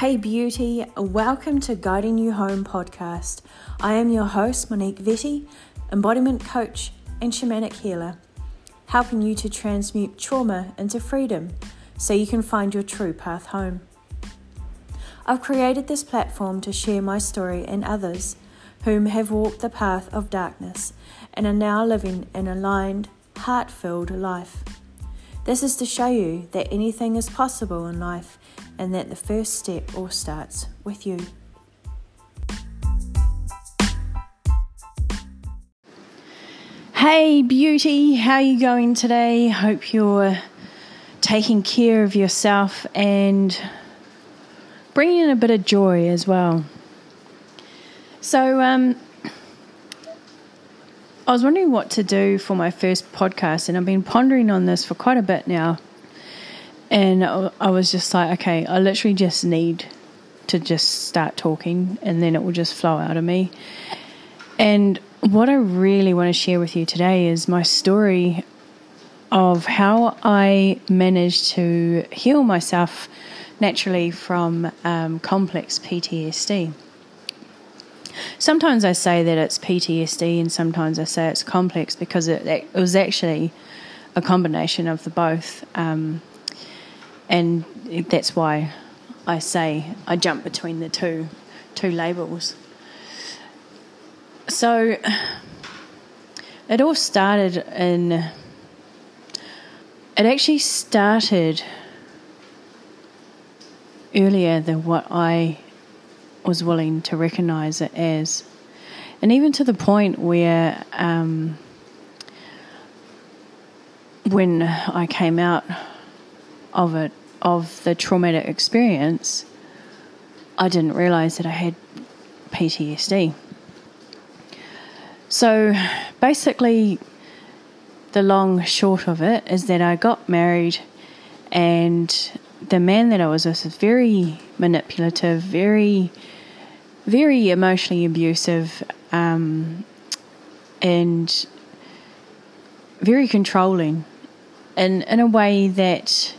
Hey beauty, welcome to Guiding You Home podcast. I am your host, Monique Vette, embodiment coach and shamanic healer, helping you to transmute trauma into freedom so you can find your true path home. I've created this platform to share my story and others whom have walked the path of darkness and are now living an aligned, heart filled life. This is to show you that anything is possible in life and that the first step all starts with you. Hey beauty, how you going today? Hope you're taking care of yourself and bringing in a bit of joy as well. So, um, I was wondering what to do for my first podcast, and I've been pondering on this for quite a bit now. And I was just like, okay, I literally just need to just start talking, and then it will just flow out of me. And what I really want to share with you today is my story of how I managed to heal myself naturally from um, complex PTSD. Sometimes I say that it's PTSD, and sometimes I say it's complex because it, it was actually a combination of the both. Um, and that's why I say I jump between the two two labels. So it all started in. It actually started earlier than what I was willing to recognize it as. And even to the point where, um, when I came out of it, of the traumatic experience, I didn't realize that I had PTSD. So basically, the long short of it is that I got married, and the man that I was with was very manipulative, very, very emotionally abusive, um, and very controlling, in in a way that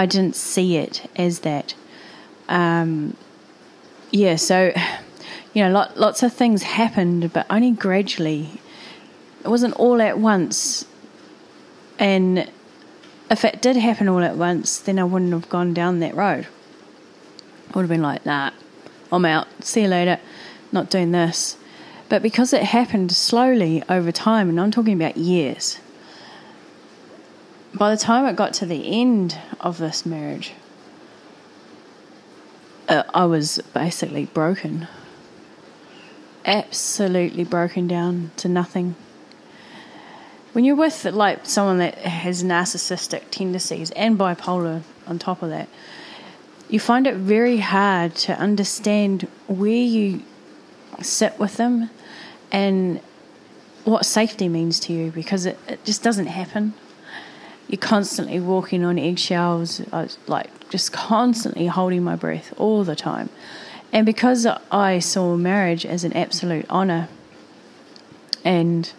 I didn't see it as that. Um, yeah, so you know, lot, lots of things happened, but only gradually. It wasn't all at once. And if it did happen all at once, then I wouldn't have gone down that road. I would have been like, nah, I'm out. See you later. Not doing this. But because it happened slowly over time, and I'm talking about years, by the time it got to the end of this marriage, uh, I was basically broken. Absolutely broken down to nothing. When you're with like someone that has narcissistic tendencies and bipolar on top of that, you find it very hard to understand where you sit with them and what safety means to you because it, it just doesn't happen you're constantly walking on eggshells. I was like just constantly holding my breath all the time. And because I saw marriage as an absolute honour and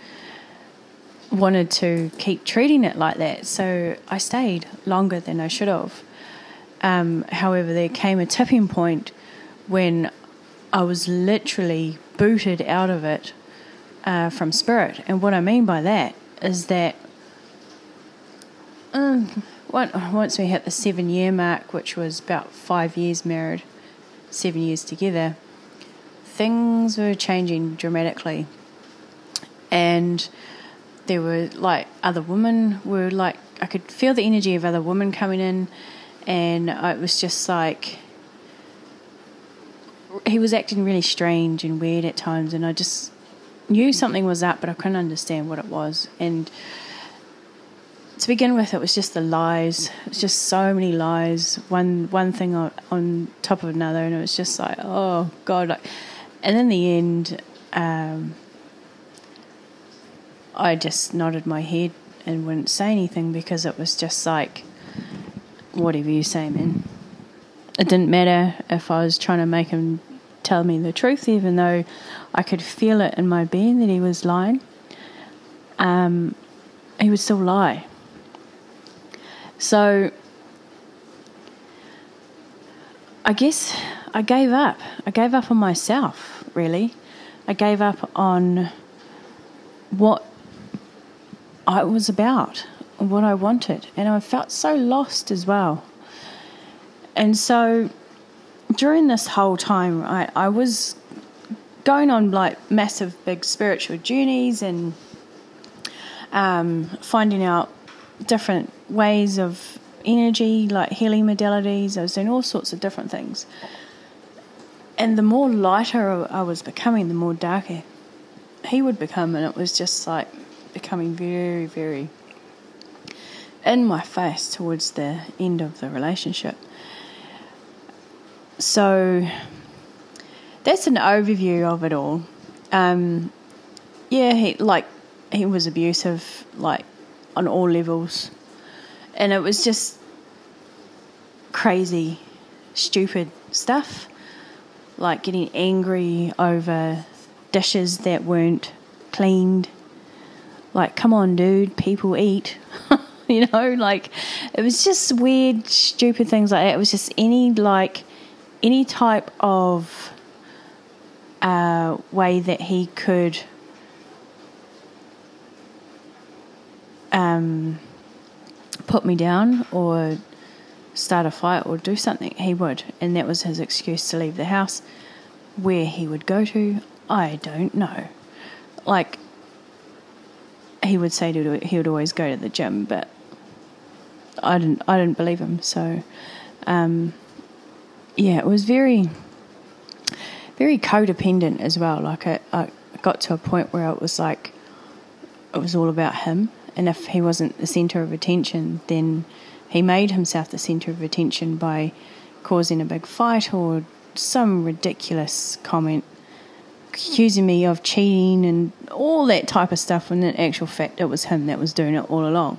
wanted to keep treating it like that, so I stayed longer than I should have. Um, however, there came a tipping point when I was literally booted out of it uh, from spirit. And what I mean by that is that um, once we hit the seven year mark, which was about five years married, seven years together, things were changing dramatically. And there were like other women were like, I could feel the energy of other women coming in, and it was just like, he was acting really strange and weird at times, and I just knew something was up, but I couldn't understand what it was. And to begin with, it was just the lies. It was just so many lies, one one thing on, on top of another, and it was just like, oh god. Like, and in the end, um, I just nodded my head and wouldn't say anything because it was just like, whatever you say, man. It didn't matter if I was trying to make him tell me the truth, even though I could feel it in my being that he was lying. Um, he would still lie. So I guess I gave up. I gave up on myself, really. I gave up on what I was about, what I wanted. And I felt so lost as well. And so during this whole time, I, I was going on like massive, big spiritual journeys and um, finding out different ways of energy, like healing modalities. I was doing all sorts of different things. And the more lighter I was becoming, the more darker he would become. And it was just like becoming very, very in my face towards the end of the relationship. So that's an overview of it all. Um, yeah, he like he was abusive, like on all levels, and it was just crazy, stupid stuff, like getting angry over dishes that weren't cleaned. Like, come on, dude, people eat. you know, like it was just weird, stupid things like that. It was just any like any type of uh, way that he could um, put me down or start a fight or do something, he would. And that was his excuse to leave the house. Where he would go to, I don't know. Like, he would say to, he would always go to the gym, but I didn't I didn't believe him. So, um, yeah, it was very very codependent as well. Like I, I got to a point where it was like it was all about him, and if he wasn't the center of attention, then he made himself the center of attention by causing a big fight or some ridiculous comment accusing me of cheating and all that type of stuff when in actual fact it was him that was doing it all along.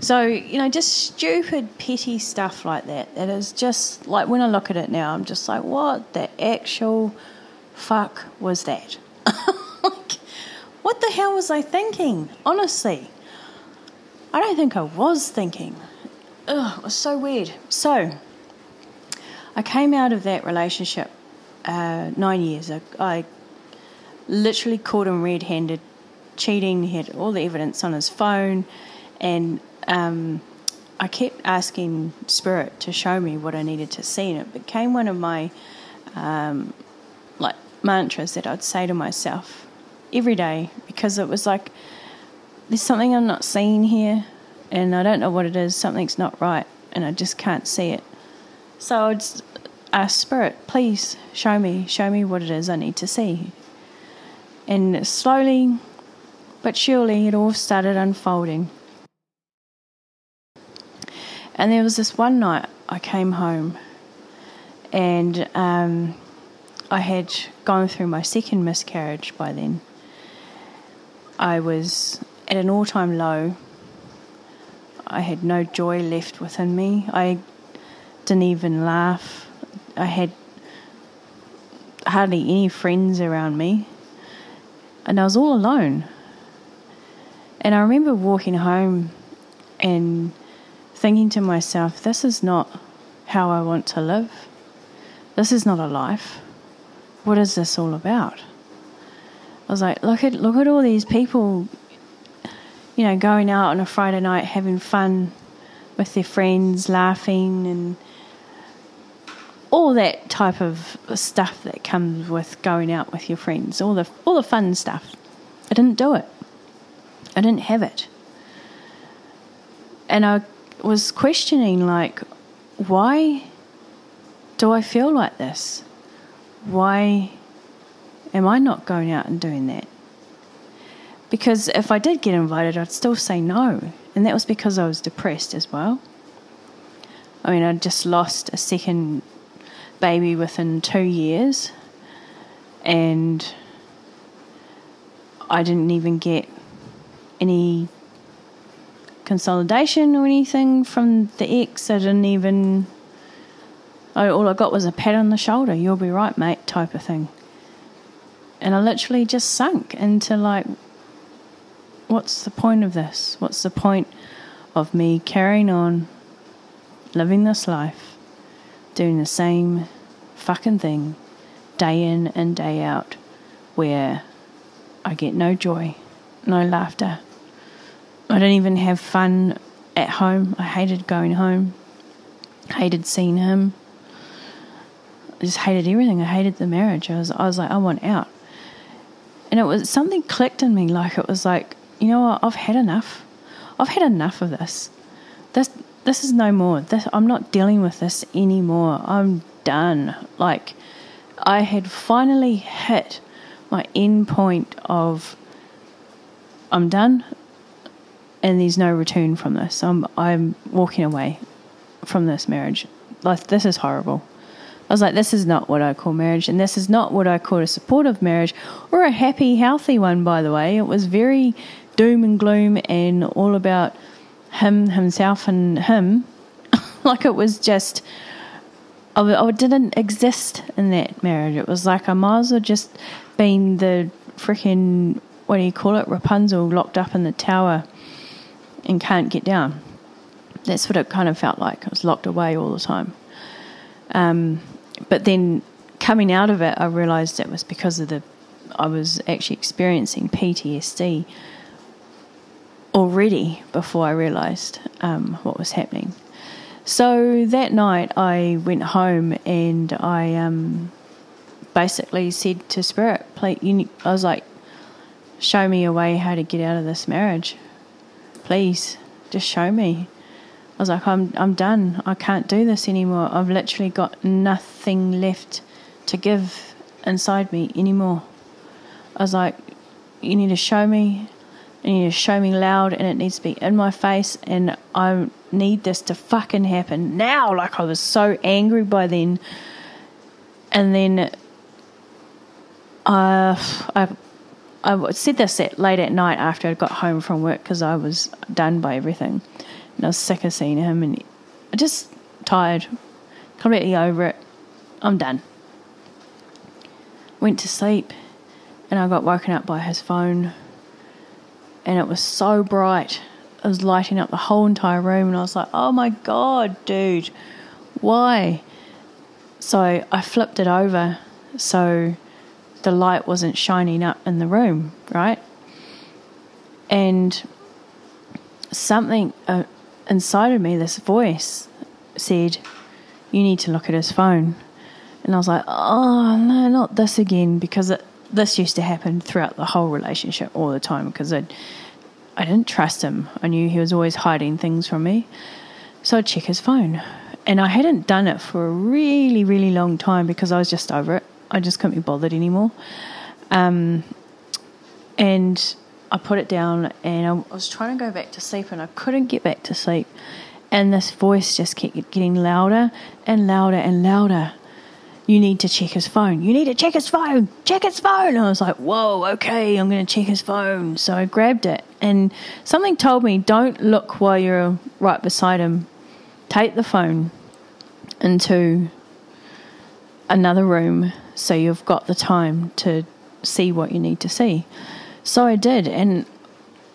So, you know, just stupid, petty stuff like that. That is just like when I look at it now, I'm just like, what the actual fuck was that? like, what the hell was I thinking? Honestly, I don't think I was thinking. Ugh, it was so weird. So, I came out of that relationship uh, nine years. I, I literally caught him red handed cheating. He had all the evidence on his phone. And um, I kept asking Spirit to show me what I needed to see, and it became one of my um, like mantras that I'd say to myself every day because it was like there's something I'm not seeing here, and I don't know what it is. Something's not right, and I just can't see it. So I'd ask Spirit, please show me, show me what it is I need to see. And slowly but surely it all started unfolding. And there was this one night I came home and um, I had gone through my second miscarriage by then. I was at an all time low. I had no joy left within me. I didn't even laugh. I had hardly any friends around me. And I was all alone. And I remember walking home and thinking to myself, this is not how I want to live. This is not a life. What is this all about? I was like, look at look at all these people, you know, going out on a Friday night having fun with their friends, laughing and all that type of stuff that comes with going out with your friends, all the all the fun stuff. I didn't do it. I didn't have it. And I was questioning, like, why do I feel like this? Why am I not going out and doing that? Because if I did get invited, I'd still say no. And that was because I was depressed as well. I mean, I'd just lost a second baby within two years, and I didn't even get any consolidation or anything from the ex. I didn't even. I, all I got was a pat on the shoulder. You'll be right, mate, type of thing. And I literally just sunk into like, what's the point of this? What's the point of me carrying on, living this life, doing the same fucking thing day in and day out where I get no joy, no laughter. I don't even have fun at home. I hated going home, hated seeing him. I just hated everything. I hated the marriage. I was, I was like, I want out. And it was something clicked in me. Like it was like, you know what? I've had enough. I've had enough of this. This, this is no more. This, I'm not dealing with this anymore. I'm done. Like I had finally hit my end point of I'm done and there's no return from this. I'm I'm walking away from this marriage. Like this is horrible. I was like, this is not what I call marriage, and this is not what I call a supportive marriage or a happy, healthy one, by the way. It was very doom and gloom and all about him, himself, and him. like it was just, I, I didn't exist in that marriage. It was like I might as well just been the freaking, what do you call it, Rapunzel locked up in the tower and can't get down. That's what it kind of felt like. I was locked away all the time. Um, but then coming out of it, I realised it was because of the I was actually experiencing PTSD already before I realised um, what was happening. So that night, I went home and I um, basically said to Spirit. I was like, "Show me a way how to get out of this marriage, please. Just show me." I was like, I'm, I'm done. I can't do this anymore. I've literally got nothing left to give inside me anymore. I was like, you need to show me. And you need show me loud, and it needs to be in my face. And I need this to fucking happen now. Like I was so angry by then. And then uh, I I said this at, late at night after I got home from work because I was done by everything. And I was sick of seeing him and I just tired, completely over it. I'm done. Went to sleep and I got woken up by his phone and it was so bright. It was lighting up the whole entire room and I was like, oh my god, dude, why? So I flipped it over so the light wasn't shining up in the room, right? And something, uh, inside of me, this voice said, You need to look at his phone. And I was like, Oh, no, not this again, because it, this used to happen throughout the whole relationship all the time because I, I didn't trust him. I knew he was always hiding things from me. So I'd check his phone. And I hadn't done it for a really, really long time because I was just over it. I just couldn't be bothered anymore. Um, and I put it down and I was trying to go back to sleep and I couldn't get back to sleep. And this voice just kept getting louder and louder and louder. You need to check his phone. You need to check his phone. Check his phone. And I was like, whoa, okay, I'm going to check his phone. So I grabbed it and something told me don't look while you're right beside him. Take the phone into another room so you've got the time to see what you need to see. So I did, and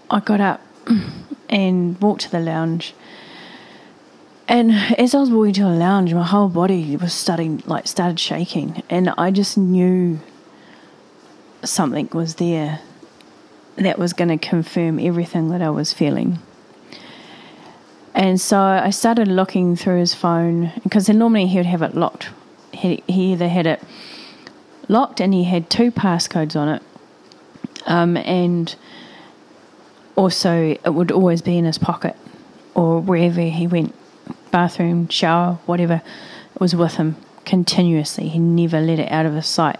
I got up and walked to the lounge. And as I was walking to the lounge, my whole body was starting, like, started shaking, and I just knew something was there that was going to confirm everything that I was feeling. And so I started looking through his phone because normally he would have it locked. He, he either had it locked and he had two passcodes on it um, and also, it would always be in his pocket or wherever he went bathroom, shower, whatever it was with him continuously. He never let it out of his sight.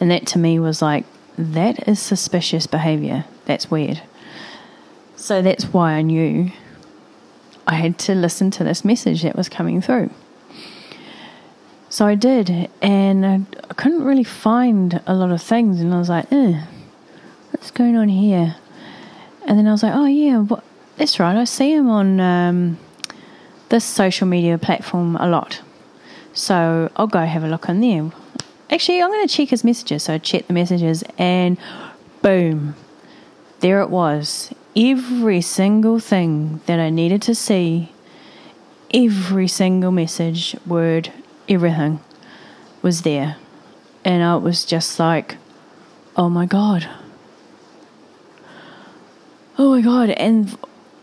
And that to me was like, that is suspicious behavior. That's weird. So that's why I knew I had to listen to this message that was coming through. So I did, and I couldn't really find a lot of things, and I was like, eh, what's going on here? And then I was like, oh, yeah, what? that's right. I see him on um, this social media platform a lot. So I'll go have a look on there. Actually, I'm going to check his messages. So I checked the messages, and boom, there it was. Every single thing that I needed to see, every single message, word, everything was there. And I was just like, oh my God. Oh my God. And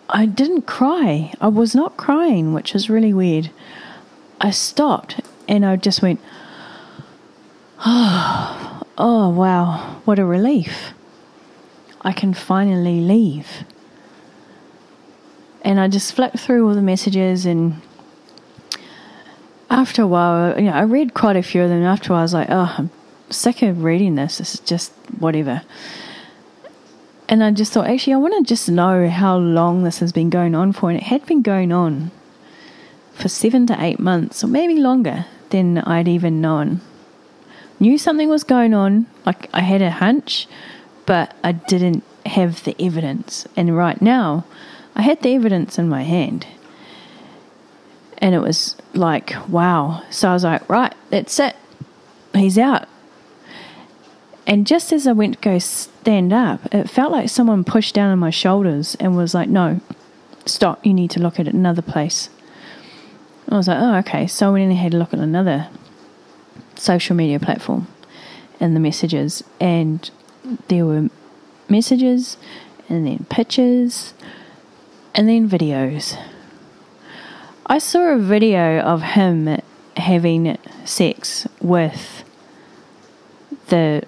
I didn't cry. I was not crying, which is really weird. I stopped and I just went, oh, oh wow, what a relief. I can finally leave. And I just flipped through all the messages and after a while, you know, I read quite a few of them. After a while, I was like, oh, I'm sick of reading this. This is just whatever. And I just thought, actually, I want to just know how long this has been going on for. And it had been going on for seven to eight months, or maybe longer than I'd even known. Knew something was going on, like I had a hunch, but I didn't have the evidence. And right now, I had the evidence in my hand. And it was like, wow. So I was like, right, that's it. He's out. And just as I went to go stand up, it felt like someone pushed down on my shoulders and was like, no, stop, you need to look at another place. I was like, oh, okay. So I went and had a look at another social media platform and the messages. And there were messages and then pictures and then videos. I saw a video of him having sex with the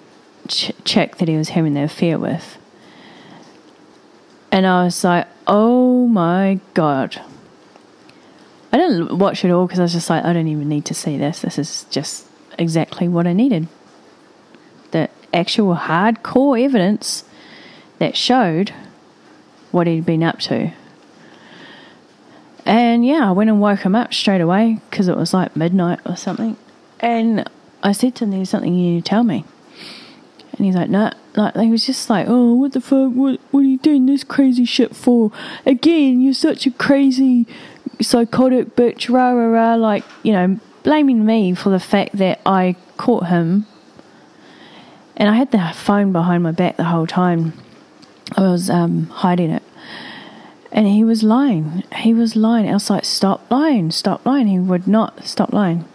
ch- chick that he was having the affair with. And I was like, oh my god. I didn't watch it all because I was just like, I don't even need to see this. This is just exactly what I needed. The actual hardcore evidence that showed what he'd been up to. And yeah, I went and woke him up straight away because it was like midnight or something. And I said to him, There's something you need to tell me. And he's like, No, like, he was just like, Oh, what the fuck? What, what are you doing this crazy shit for? Again, you're such a crazy, psychotic bitch, rah, rah, rah. Like, you know, blaming me for the fact that I caught him. And I had the phone behind my back the whole time. I was um, hiding it. And he was lying. He was lying. I was like, stop lying, stop lying. He would not stop lying.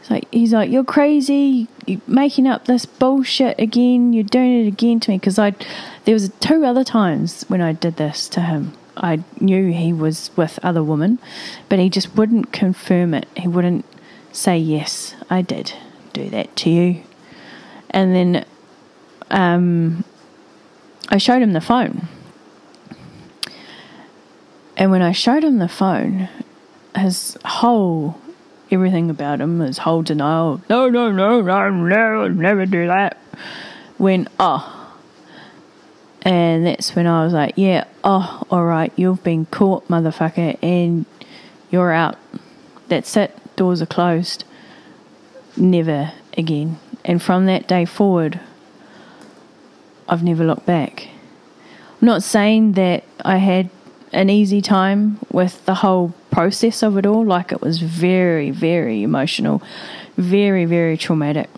He's like, he's like, you're crazy. You're making up this bullshit again. You're doing it again to me. Because I, there was two other times when I did this to him. I knew he was with other women, but he just wouldn't confirm it. He wouldn't say yes. I did do that to you. And then, um, I showed him the phone and when I showed him the phone, his whole everything about him, his whole denial, no, no, no, no, no, I'd never do that, went, oh. And that's when I was like, yeah, oh, alright, you've been caught, motherfucker, and you're out. That's it, doors are closed. Never again. And from that day forward, I've never looked back. I'm not saying that I had an easy time with the whole process of it all. Like it was very, very emotional, very, very traumatic.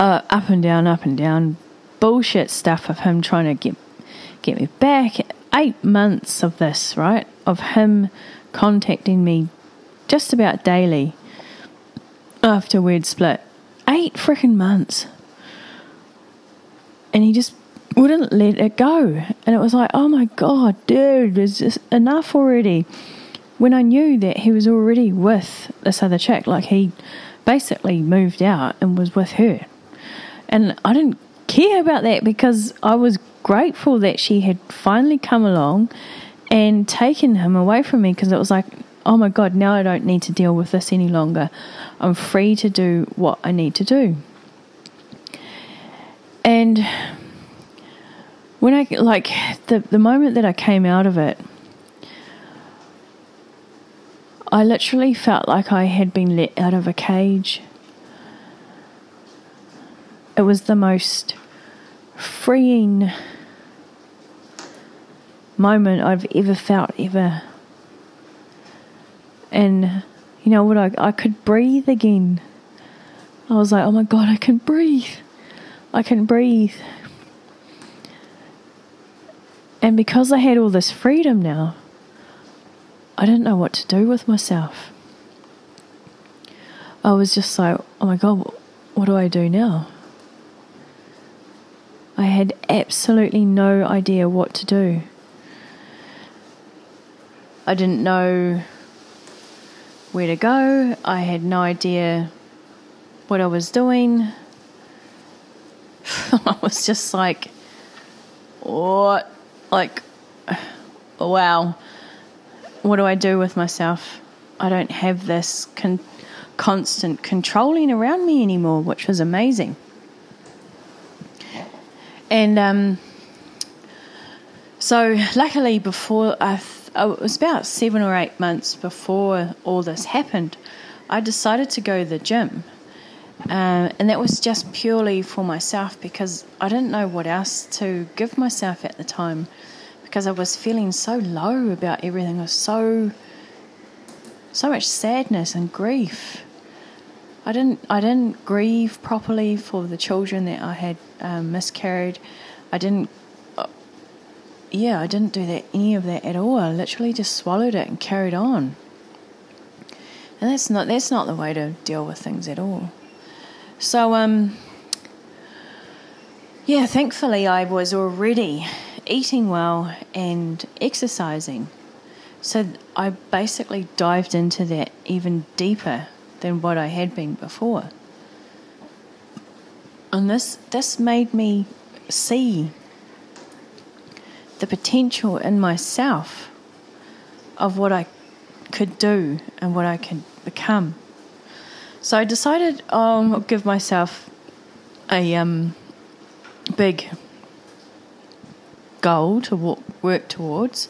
Uh, up and down, up and down, bullshit stuff of him trying to get get me back. Eight months of this, right? Of him contacting me just about daily after we'd split. Eight freaking months. And he just wouldn't let it go. And it was like, oh my God, dude, it's just enough already. When I knew that he was already with this other chick, like he basically moved out and was with her. And I didn't care about that because I was grateful that she had finally come along and taken him away from me because it was like, oh my God, now I don't need to deal with this any longer. I'm free to do what I need to do. And when I like the the moment that I came out of it, I literally felt like I had been let out of a cage. It was the most freeing moment I've ever felt ever. And you know what I I could breathe again. I was like, "Oh my god, I can breathe. I can breathe." And because I had all this freedom now, I didn't know what to do with myself. I was just like, oh my God, what do I do now? I had absolutely no idea what to do. I didn't know where to go. I had no idea what I was doing. I was just like, what? Like, wow. What do I do with myself? I don't have this con- constant controlling around me anymore, which was amazing. And um, so, luckily, before I, th- it was about seven or eight months before all this happened, I decided to go to the gym. Uh, and that was just purely for myself because I didn't know what else to give myself at the time because I was feeling so low about everything. I was so so much sadness and grief. I didn't I didn't grieve properly for the children that I had um, miscarried. I didn't. Uh, yeah, I didn't do that any of that at all. I literally just swallowed it and carried on. And that's not that's not the way to deal with things at all. So um. Yeah, thankfully I was already eating well and exercising. So I basically dived into that even deeper than what I had been before. And this this made me see the potential in myself of what I could do and what I could become. So I decided um, I'll give myself a um, big goal to work towards,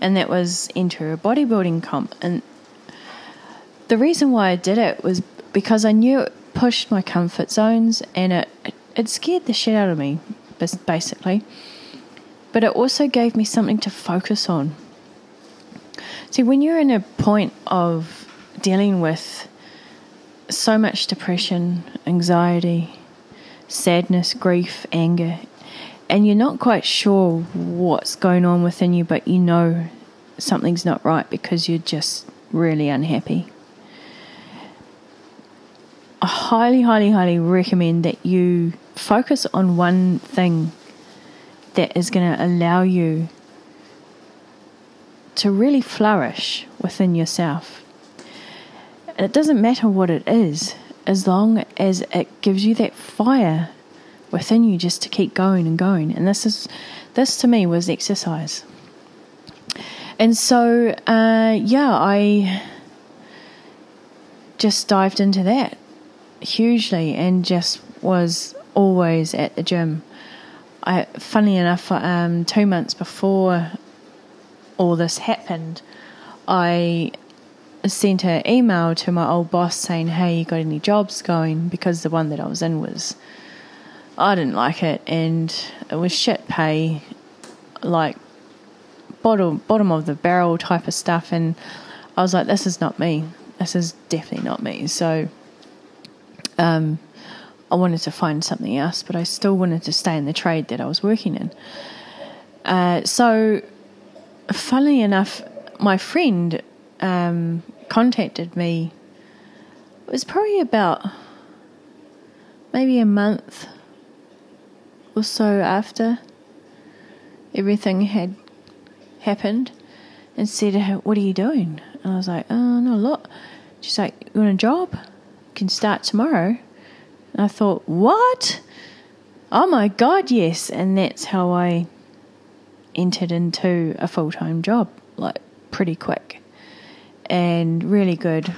and that was enter a bodybuilding comp. And the reason why I did it was because I knew it pushed my comfort zones and it, it scared the shit out of me, basically. But it also gave me something to focus on. See, when you're in a point of dealing with so much depression, anxiety, sadness, grief, anger, and you're not quite sure what's going on within you, but you know something's not right because you're just really unhappy. I highly, highly, highly recommend that you focus on one thing that is going to allow you to really flourish within yourself. And it doesn't matter what it is, as long as it gives you that fire within you just to keep going and going. And this is, this to me was exercise. And so, uh, yeah, I just dived into that hugely and just was always at the gym. I, funny enough, um, two months before all this happened, I sent an email to my old boss saying, "Hey, you got any jobs going?" Because the one that I was in was, I didn't like it, and it was shit pay, like bottom bottom of the barrel type of stuff, and I was like, "This is not me. This is definitely not me." So um, I wanted to find something else, but I still wanted to stay in the trade that I was working in. Uh, so, funnily enough, my friend um, contacted me. It was probably about maybe a month or so after everything had happened and said, What are you doing? And I was like, Oh, not a lot. She's like, You want a job? Can start tomorrow. And I thought, what? Oh my God, yes. And that's how I entered into a full time job, like pretty quick. And really good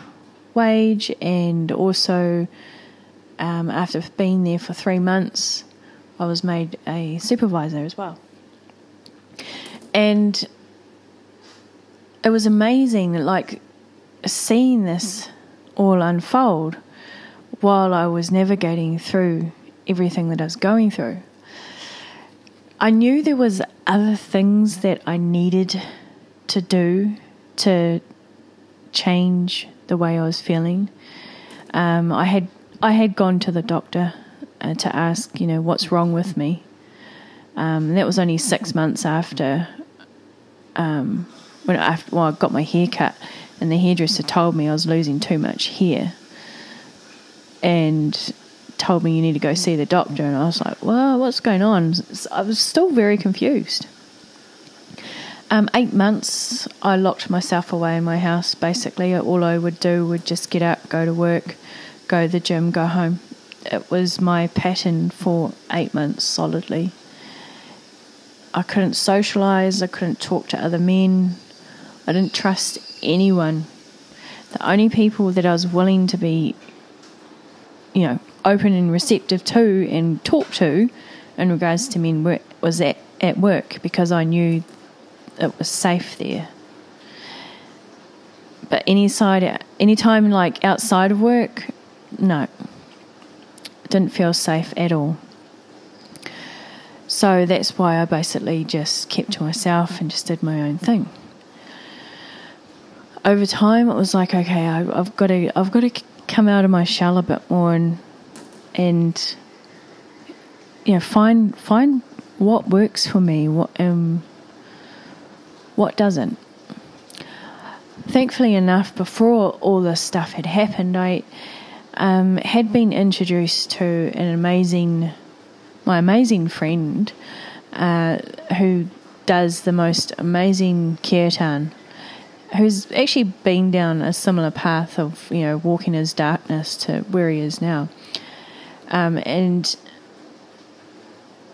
wage. And also, um, after being there for three months, I was made a supervisor as well. And it was amazing, like seeing this all unfold while I was navigating through everything that I was going through. I knew there was other things that I needed to do to change the way I was feeling. Um, I had I had gone to the doctor uh, to ask, you know, what's wrong with me. Um, that was only six months after um, when I, well, I got my hair cut, and the hairdresser told me I was losing too much hair. and told me you need to go see the doctor. And I was like, well, what's going on? I was still very confused. Um, eight months, I locked myself away in my house. Basically, all I would do would just get up, go to work, go to the gym, go home. It was my pattern for eight months solidly. I couldn't socialize, I couldn't talk to other men, I didn't trust anyone. The only people that I was willing to be, you know, open and receptive to and talk to in regards to men was at, at work because I knew it was safe there. But any side, any time like outside of work, no, didn't feel safe at all. So that's why I basically just kept to myself and just did my own thing. Over time, it was like, okay, I, have got to, I've got to come out of my shell a bit more and, and, you know, find find what works for me, what um, what doesn't. Thankfully enough, before all this stuff had happened, I um, had been introduced to an amazing, my amazing friend, uh, who does the most amazing kirtan, who's actually been down a similar path of you know walking his darkness to where he is now, um, and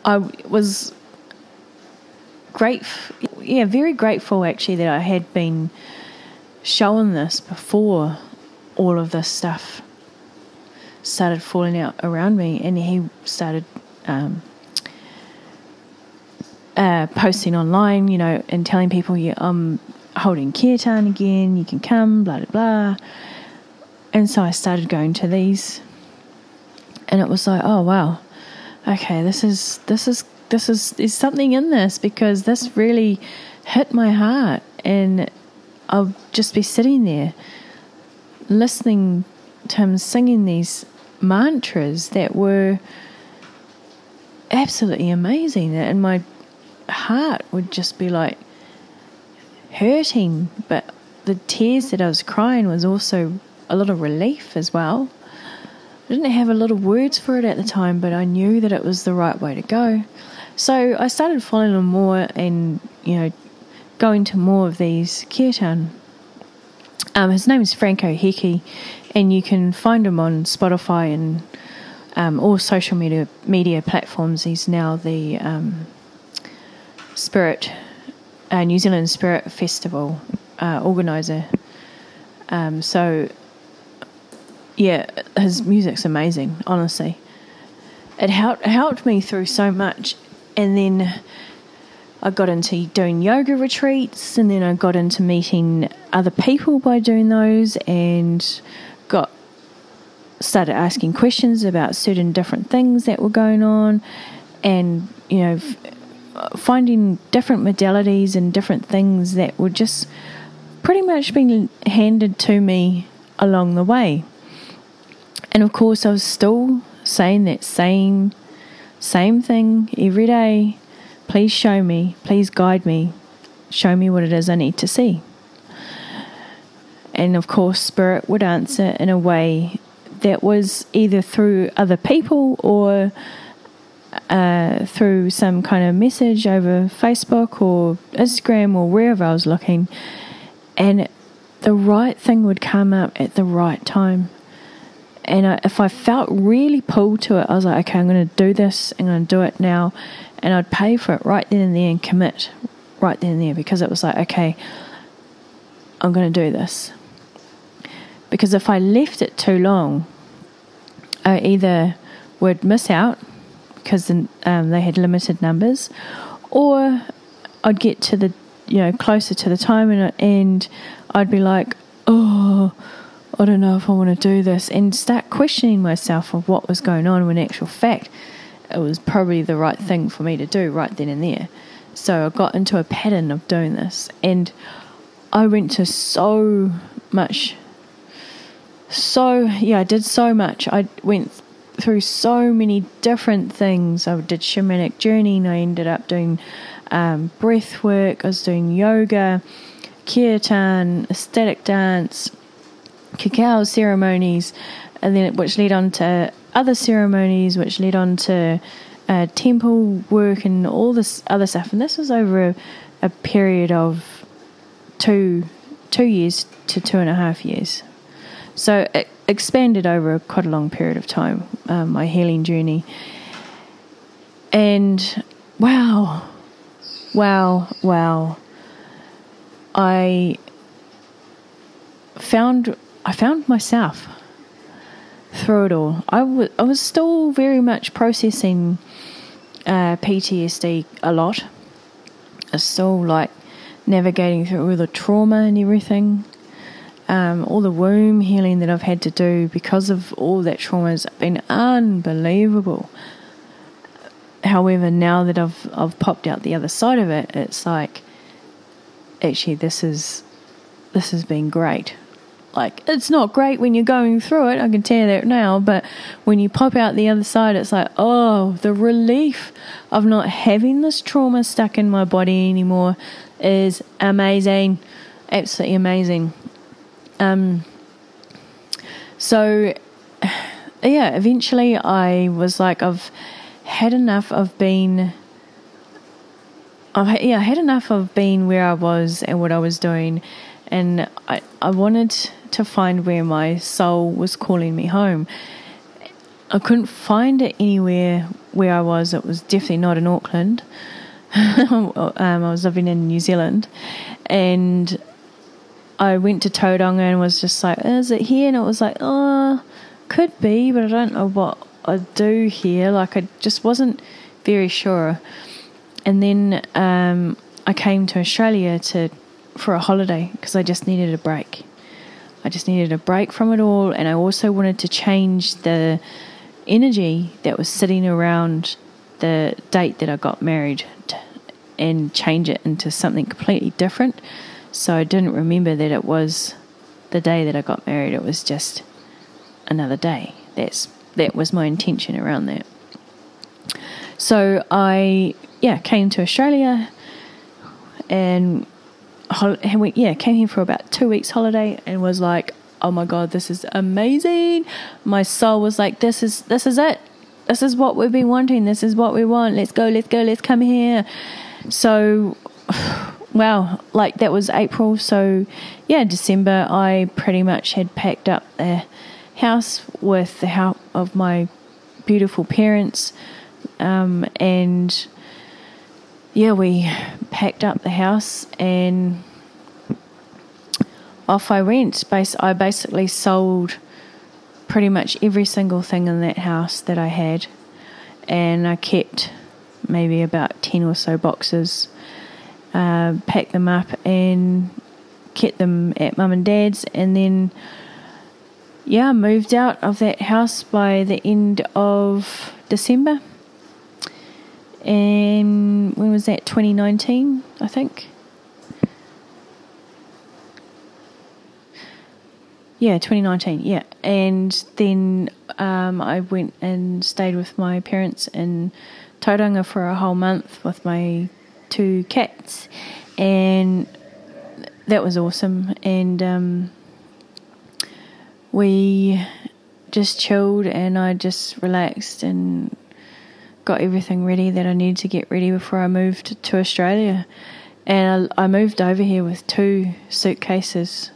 I was grateful, yeah, very grateful actually that I had been shown this before all of this stuff started falling out around me, and he started um, uh, posting online, you know, and telling people, yeah, I'm holding kirtan again, you can come, blah, blah, blah. And so I started going to these, and it was like, oh, wow, okay, this is, this is, this is, there's something in this because this really hit my heart, and I'll just be sitting there listening to him singing these mantras that were absolutely amazing. And my heart would just be like hurting, but the tears that I was crying was also a lot of relief as well. I didn't have a lot of words for it at the time, but I knew that it was the right way to go. So I started following him more and, you know, going to more of these kirtan. Um, his name is Franco Heki, and you can find him on Spotify and um, all social media media platforms. He's now the um, Spirit uh, New Zealand Spirit Festival uh, organizer. Um, so, yeah, his music's amazing. Honestly, it helped helped me through so much, and then. I got into doing yoga retreats and then I got into meeting other people by doing those and got started asking questions about certain different things that were going on and you know finding different modalities and different things that were just pretty much being handed to me along the way. And of course I was still saying that same same thing every day. Please show me please guide me show me what it is I need to see. And of course, Spirit would answer in a way that was either through other people or uh, through some kind of message over Facebook or Instagram or wherever I was looking. And the right thing would come up at the right time. And I, if I felt really pulled to it, I was like, okay, I'm going to do this. I'm going to do it now. And I'd pay for it right then and there and commit right then and there because it was like, okay, I'm going to do this because if I left it too long, I either would miss out because um, they had limited numbers, or I'd get to the you know closer to the time and, and I'd be like, oh, I don't know if I want to do this, and start questioning myself of what was going on. When in actual fact, it was probably the right thing for me to do right then and there. So I got into a pattern of doing this, and I went to so much so yeah, I did so much. I went through so many different things. I did shamanic journeying. I ended up doing um, breath work. I was doing yoga, kirtan, ecstatic dance, cacao ceremonies, and then which led on to other ceremonies, which led on to uh, temple work and all this other stuff. And this was over a, a period of two two years to two and a half years. So it expanded over quite a long period of time, um, my healing journey. And wow, wow, wow. I found I found myself through it all. I, w- I was still very much processing uh, PTSD a lot. I was still like navigating through all the trauma and everything. Um, all the womb healing that I've had to do because of all that trauma has been unbelievable. However, now that I've I've popped out the other side of it, it's like actually this is this has been great. Like it's not great when you're going through it, I can tell you that now, but when you pop out the other side it's like, oh, the relief of not having this trauma stuck in my body anymore is amazing. Absolutely amazing. Um, so, yeah, eventually I was like, I've had enough of being. I've yeah, I had enough of being where I was and what I was doing, and I I wanted to find where my soul was calling me home. I couldn't find it anywhere where I was. It was definitely not in Auckland. um, I was living in New Zealand, and I went to Tauranga and was just like, "Is it here?" And it was like, "Oh, could be, but I don't know what I'd do here." Like I just wasn't very sure. And then um, I came to Australia to for a holiday because I just needed a break. I just needed a break from it all, and I also wanted to change the energy that was sitting around the date that I got married and change it into something completely different. So I didn't remember that it was the day that I got married. It was just another day. That's that was my intention around that. So I yeah came to Australia and yeah came here for about two weeks holiday and was like oh my god this is amazing. My soul was like this is this is it. This is what we've been wanting. This is what we want. Let's go. Let's go. Let's come here. So, wow, like that was April. So, yeah, December, I pretty much had packed up the house with the help of my beautiful parents. Um, and yeah, we packed up the house and off I went. I basically sold pretty much every single thing in that house that I had, and I kept maybe about 10 or so boxes, uh, packed them up and kept them at mum and dad's, and then yeah, moved out of that house by the end of December. And when was that? 2019, I think. Yeah, 2019. Yeah, and then um, I went and stayed with my parents in Tauranga for a whole month with my two cats, and that was awesome. And um, we just chilled, and I just relaxed and got everything ready that I needed to get ready before I moved to Australia. And I, I moved over here with two suitcases.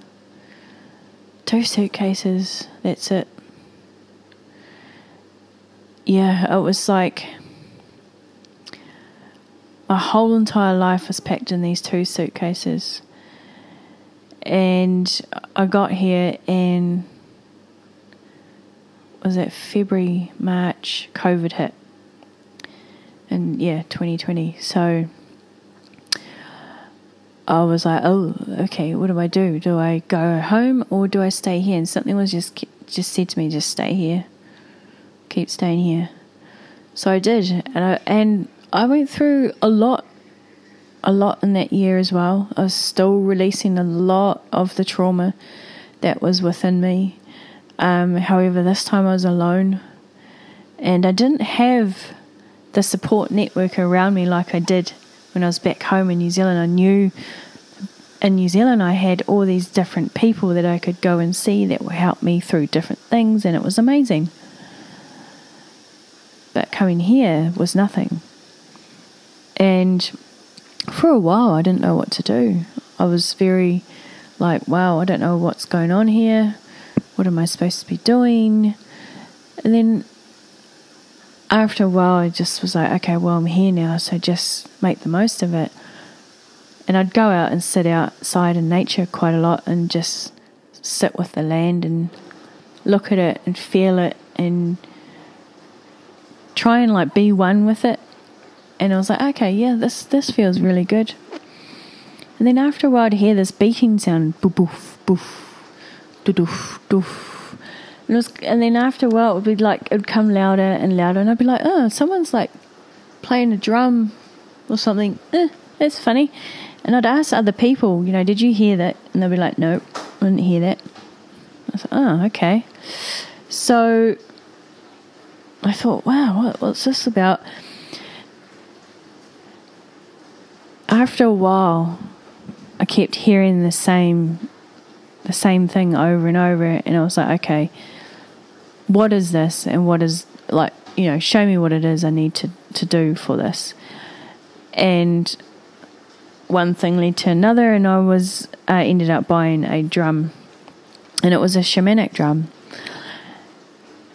Two suitcases, that's it. Yeah, it was like my whole entire life was packed in these two suitcases. And I got here in was it February, March, COVID hit. And yeah, 2020. So I was like, oh, okay, what do I do? Do I go home or do I stay here? And something was just just said to me, just stay here, keep staying here. So I did, and I and I went through a lot, a lot in that year as well. I was still releasing a lot of the trauma that was within me. Um, however, this time I was alone, and I didn't have the support network around me like I did when I was back home in New Zealand. I knew in New Zealand, I had all these different people that I could go and see that would help me through different things, and it was amazing. But coming here was nothing. And for a while, I didn't know what to do. I was very like, wow, I don't know what's going on here. What am I supposed to be doing? And then after a while, I just was like, okay, well, I'm here now, so just make the most of it. And I'd go out and sit outside in nature quite a lot and just sit with the land and look at it and feel it and try and like be one with it. And I was like, okay, yeah, this this feels really good. And then after a while, I'd hear this beating sound, boof, boof, boof, doof, doof. And, was, and then after a while, it would be like, it would come louder and louder. And I'd be like, oh, someone's like playing a drum or something. Eh, that's funny. And I'd ask other people, you know, did you hear that? And they'd be like, nope, I didn't hear that. I like, oh, okay. So I thought, wow, what, what's this about? After a while, I kept hearing the same the same thing over and over and I was like, okay, what is this and what is like, you know, show me what it is I need to, to do for this. And one thing led to another and I was uh, ended up buying a drum and it was a shamanic drum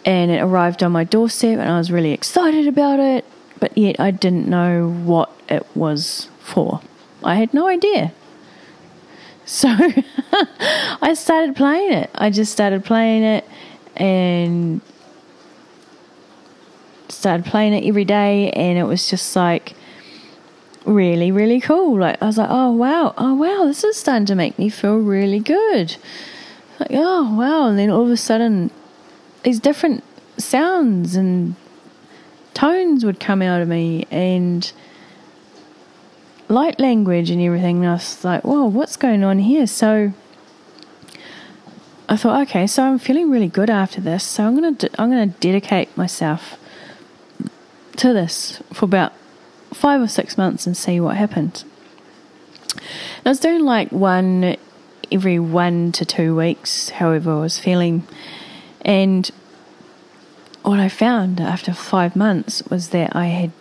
and it arrived on my doorstep and I was really excited about it but yet I didn't know what it was for? I had no idea. So I started playing it. I just started playing it and started playing it every day and it was just like really really cool. Like i was like oh wow. Oh wow. This is starting to make me feel really good. Like oh wow. And then all of a sudden these different sounds and tones would come out of me and light language and everything. And I was like, whoa, what's going on here? So I thought, okay, so I'm feeling really good after this. So I'm gonna de- I'm gonna dedicate myself to this for about five or six months and see what happens. And I was doing like one every one to two weeks, however I was feeling, and what I found after five months was that I had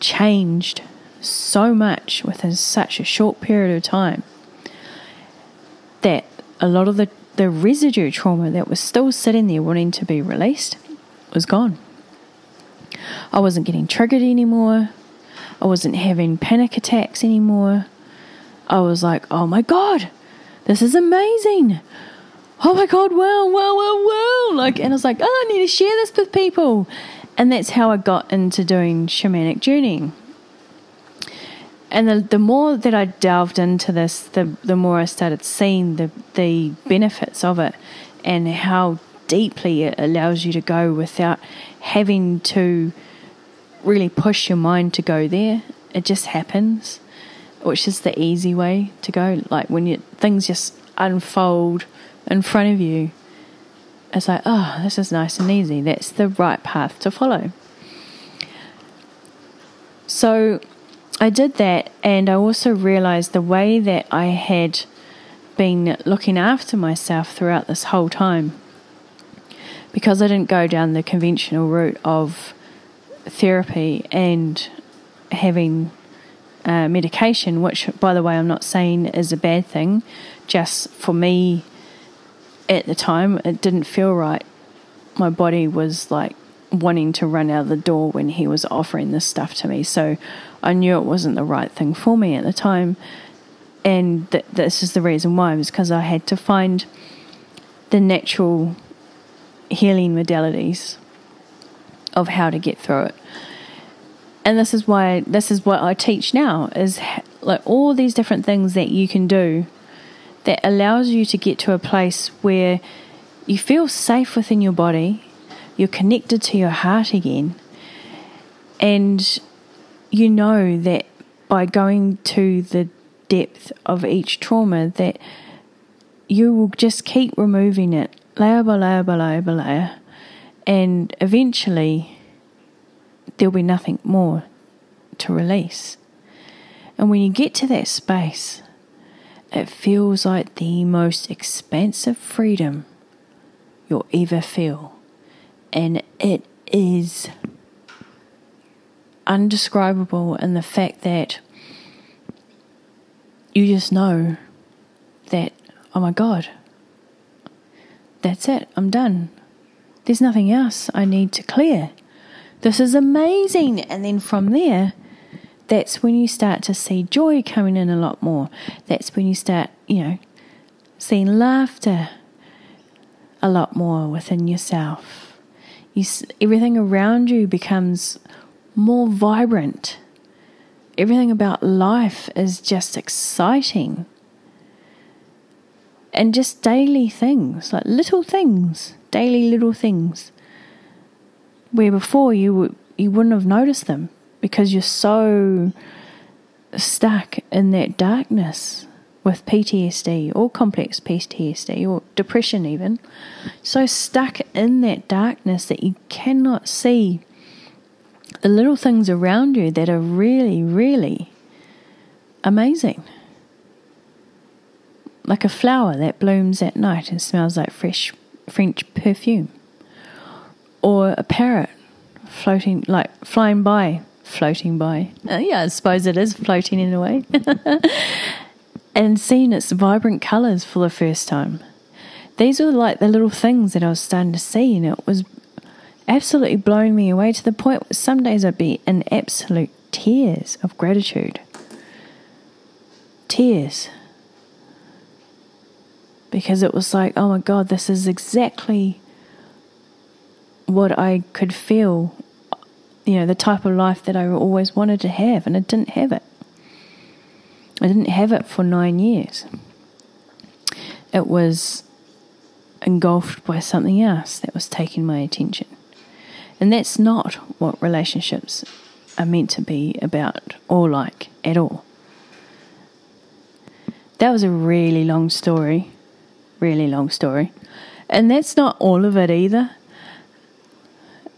changed so much within such a short period of time that a lot of the, the residue trauma that was still sitting there wanting to be released was gone. I wasn't getting triggered anymore. I wasn't having panic attacks anymore. I was like, oh my God, this is amazing. Oh my God, wow, wow, wow, wow. Like, and I was like, oh, I need to share this with people. And that's how I got into doing shamanic journeying and the, the more that I delved into this, the the more I started seeing the the benefits of it, and how deeply it allows you to go without having to really push your mind to go there. It just happens, which is the easy way to go. Like when you, things just unfold in front of you, it's like, oh, this is nice and easy. That's the right path to follow. So I did that, and I also realized the way that I had been looking after myself throughout this whole time. Because I didn't go down the conventional route of therapy and having uh, medication, which, by the way, I'm not saying is a bad thing, just for me at the time, it didn't feel right. My body was like wanting to run out of the door when he was offering this stuff to me. So I knew it wasn't the right thing for me at the time. And th- this is the reason why, was because I had to find the natural healing modalities of how to get through it. And this is why this is what I teach now is like all these different things that you can do that allows you to get to a place where you feel safe within your body, you're connected to your heart again, and you know that by going to the depth of each trauma that you will just keep removing it layer by layer by layer by layer and eventually there'll be nothing more to release and when you get to that space it feels like the most expansive freedom you'll ever feel. And it is undescribable in the fact that you just know that, oh my God, that's it, I'm done. There's nothing else I need to clear. This is amazing. And then from there, that's when you start to see joy coming in a lot more. That's when you start, you know, seeing laughter a lot more within yourself. You, everything around you becomes more vibrant. Everything about life is just exciting. And just daily things, like little things, daily little things, where before you, w- you wouldn't have noticed them because you're so stuck in that darkness with PTSD or complex PTSD or depression, even. So stuck in that darkness that you cannot see the little things around you that are really, really amazing. Like a flower that blooms at night and smells like fresh French perfume. Or a parrot floating, like flying by, floating by. Uh, yeah, I suppose it is floating in a way. and seeing its vibrant colours for the first time. These were like the little things that I was starting to see, and it was absolutely blowing me away to the point where some days I'd be in absolute tears of gratitude. Tears. Because it was like, oh my God, this is exactly what I could feel, you know, the type of life that I always wanted to have, and I didn't have it. I didn't have it for nine years. It was engulfed by something else that was taking my attention. And that's not what relationships are meant to be about or like at all. That was a really long story, really long story. And that's not all of it either.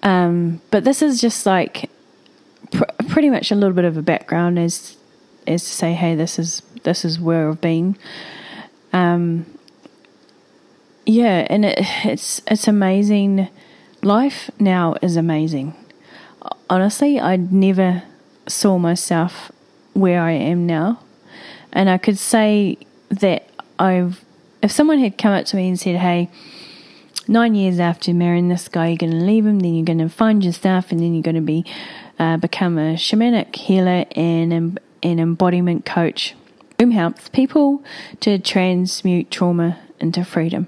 Um, but this is just like pr- pretty much a little bit of a background as as to say, hey, this is this is where I've been. Um, yeah, and it, it's it's amazing life now is amazing. Honestly, I never saw myself where I am now. And I could say that I've, if someone had come up to me and said, hey, nine years after marrying this guy, you're going to leave him, then you're going to find your stuff, and then you're going to be, uh, become a shamanic healer and an embodiment coach whom helps people to transmute trauma into freedom.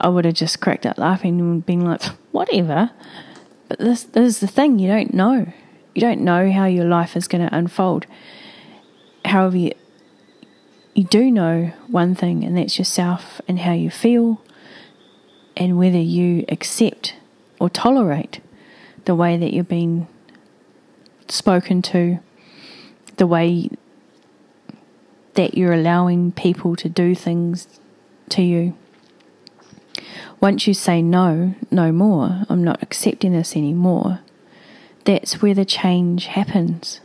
I would have just cracked up laughing and been like, whatever. But this, this is the thing you don't know. You don't know how your life is going to unfold. However, you, you do know one thing, and that's yourself and how you feel, and whether you accept or tolerate the way that you're being spoken to, the way that you're allowing people to do things to you. Once you say no, no more, I'm not accepting this anymore, that's where the change happens.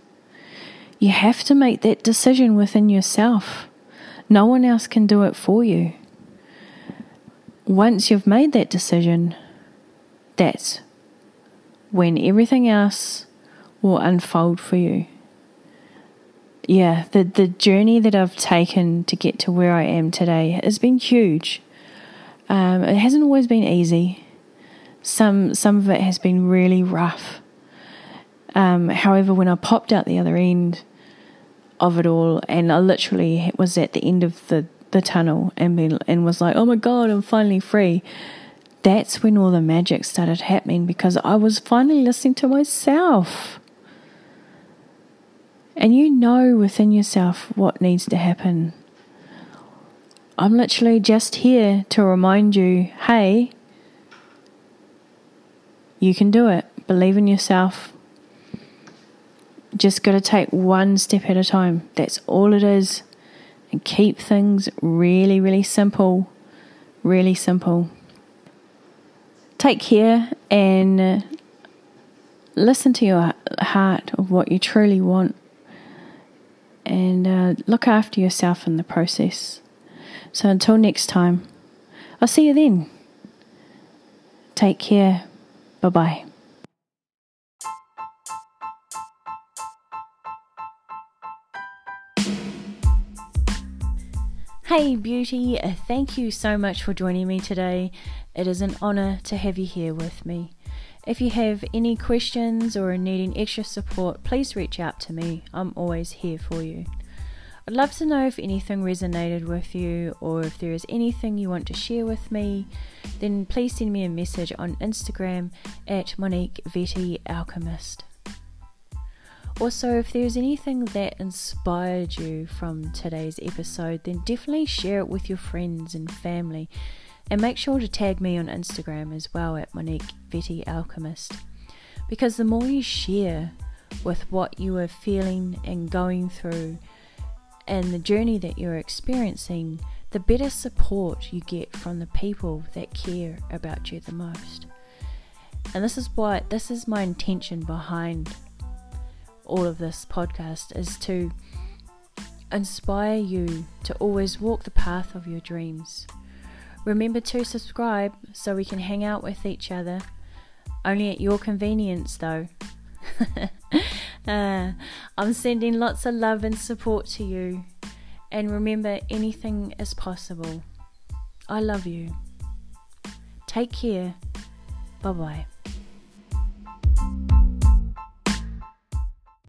You have to make that decision within yourself. No one else can do it for you. Once you've made that decision, that's when everything else will unfold for you. Yeah, the, the journey that I've taken to get to where I am today has been huge. Um, it hasn't always been easy. Some some of it has been really rough. Um, however, when I popped out the other end of it all, and I literally was at the end of the, the tunnel and and was like, "Oh my god, I'm finally free." That's when all the magic started happening because I was finally listening to myself. And you know within yourself what needs to happen I'm literally just here to remind you hey, you can do it. Believe in yourself. Just got to take one step at a time. That's all it is. And keep things really, really simple. Really simple. Take care and listen to your heart of what you truly want and uh, look after yourself in the process So until next time, I'll see you then. Take care. Bye bye. Hey, beauty, thank you so much for joining me today. It is an honour to have you here with me. If you have any questions or are needing extra support, please reach out to me. I'm always here for you. I'd love to know if anything resonated with you or if there is anything you want to share with me, then please send me a message on Instagram at Monique Vette Alchemist. Also, if there's anything that inspired you from today's episode, then definitely share it with your friends and family. And make sure to tag me on Instagram as well at Monique Vette Alchemist. Because the more you share with what you are feeling and going through, and the journey that you're experiencing, the better support you get from the people that care about you the most. And this is why this is my intention behind all of this podcast is to inspire you to always walk the path of your dreams. Remember to subscribe so we can hang out with each other. Only at your convenience, though. uh, I'm sending lots of love and support to you. And remember, anything is possible. I love you. Take care. Bye bye.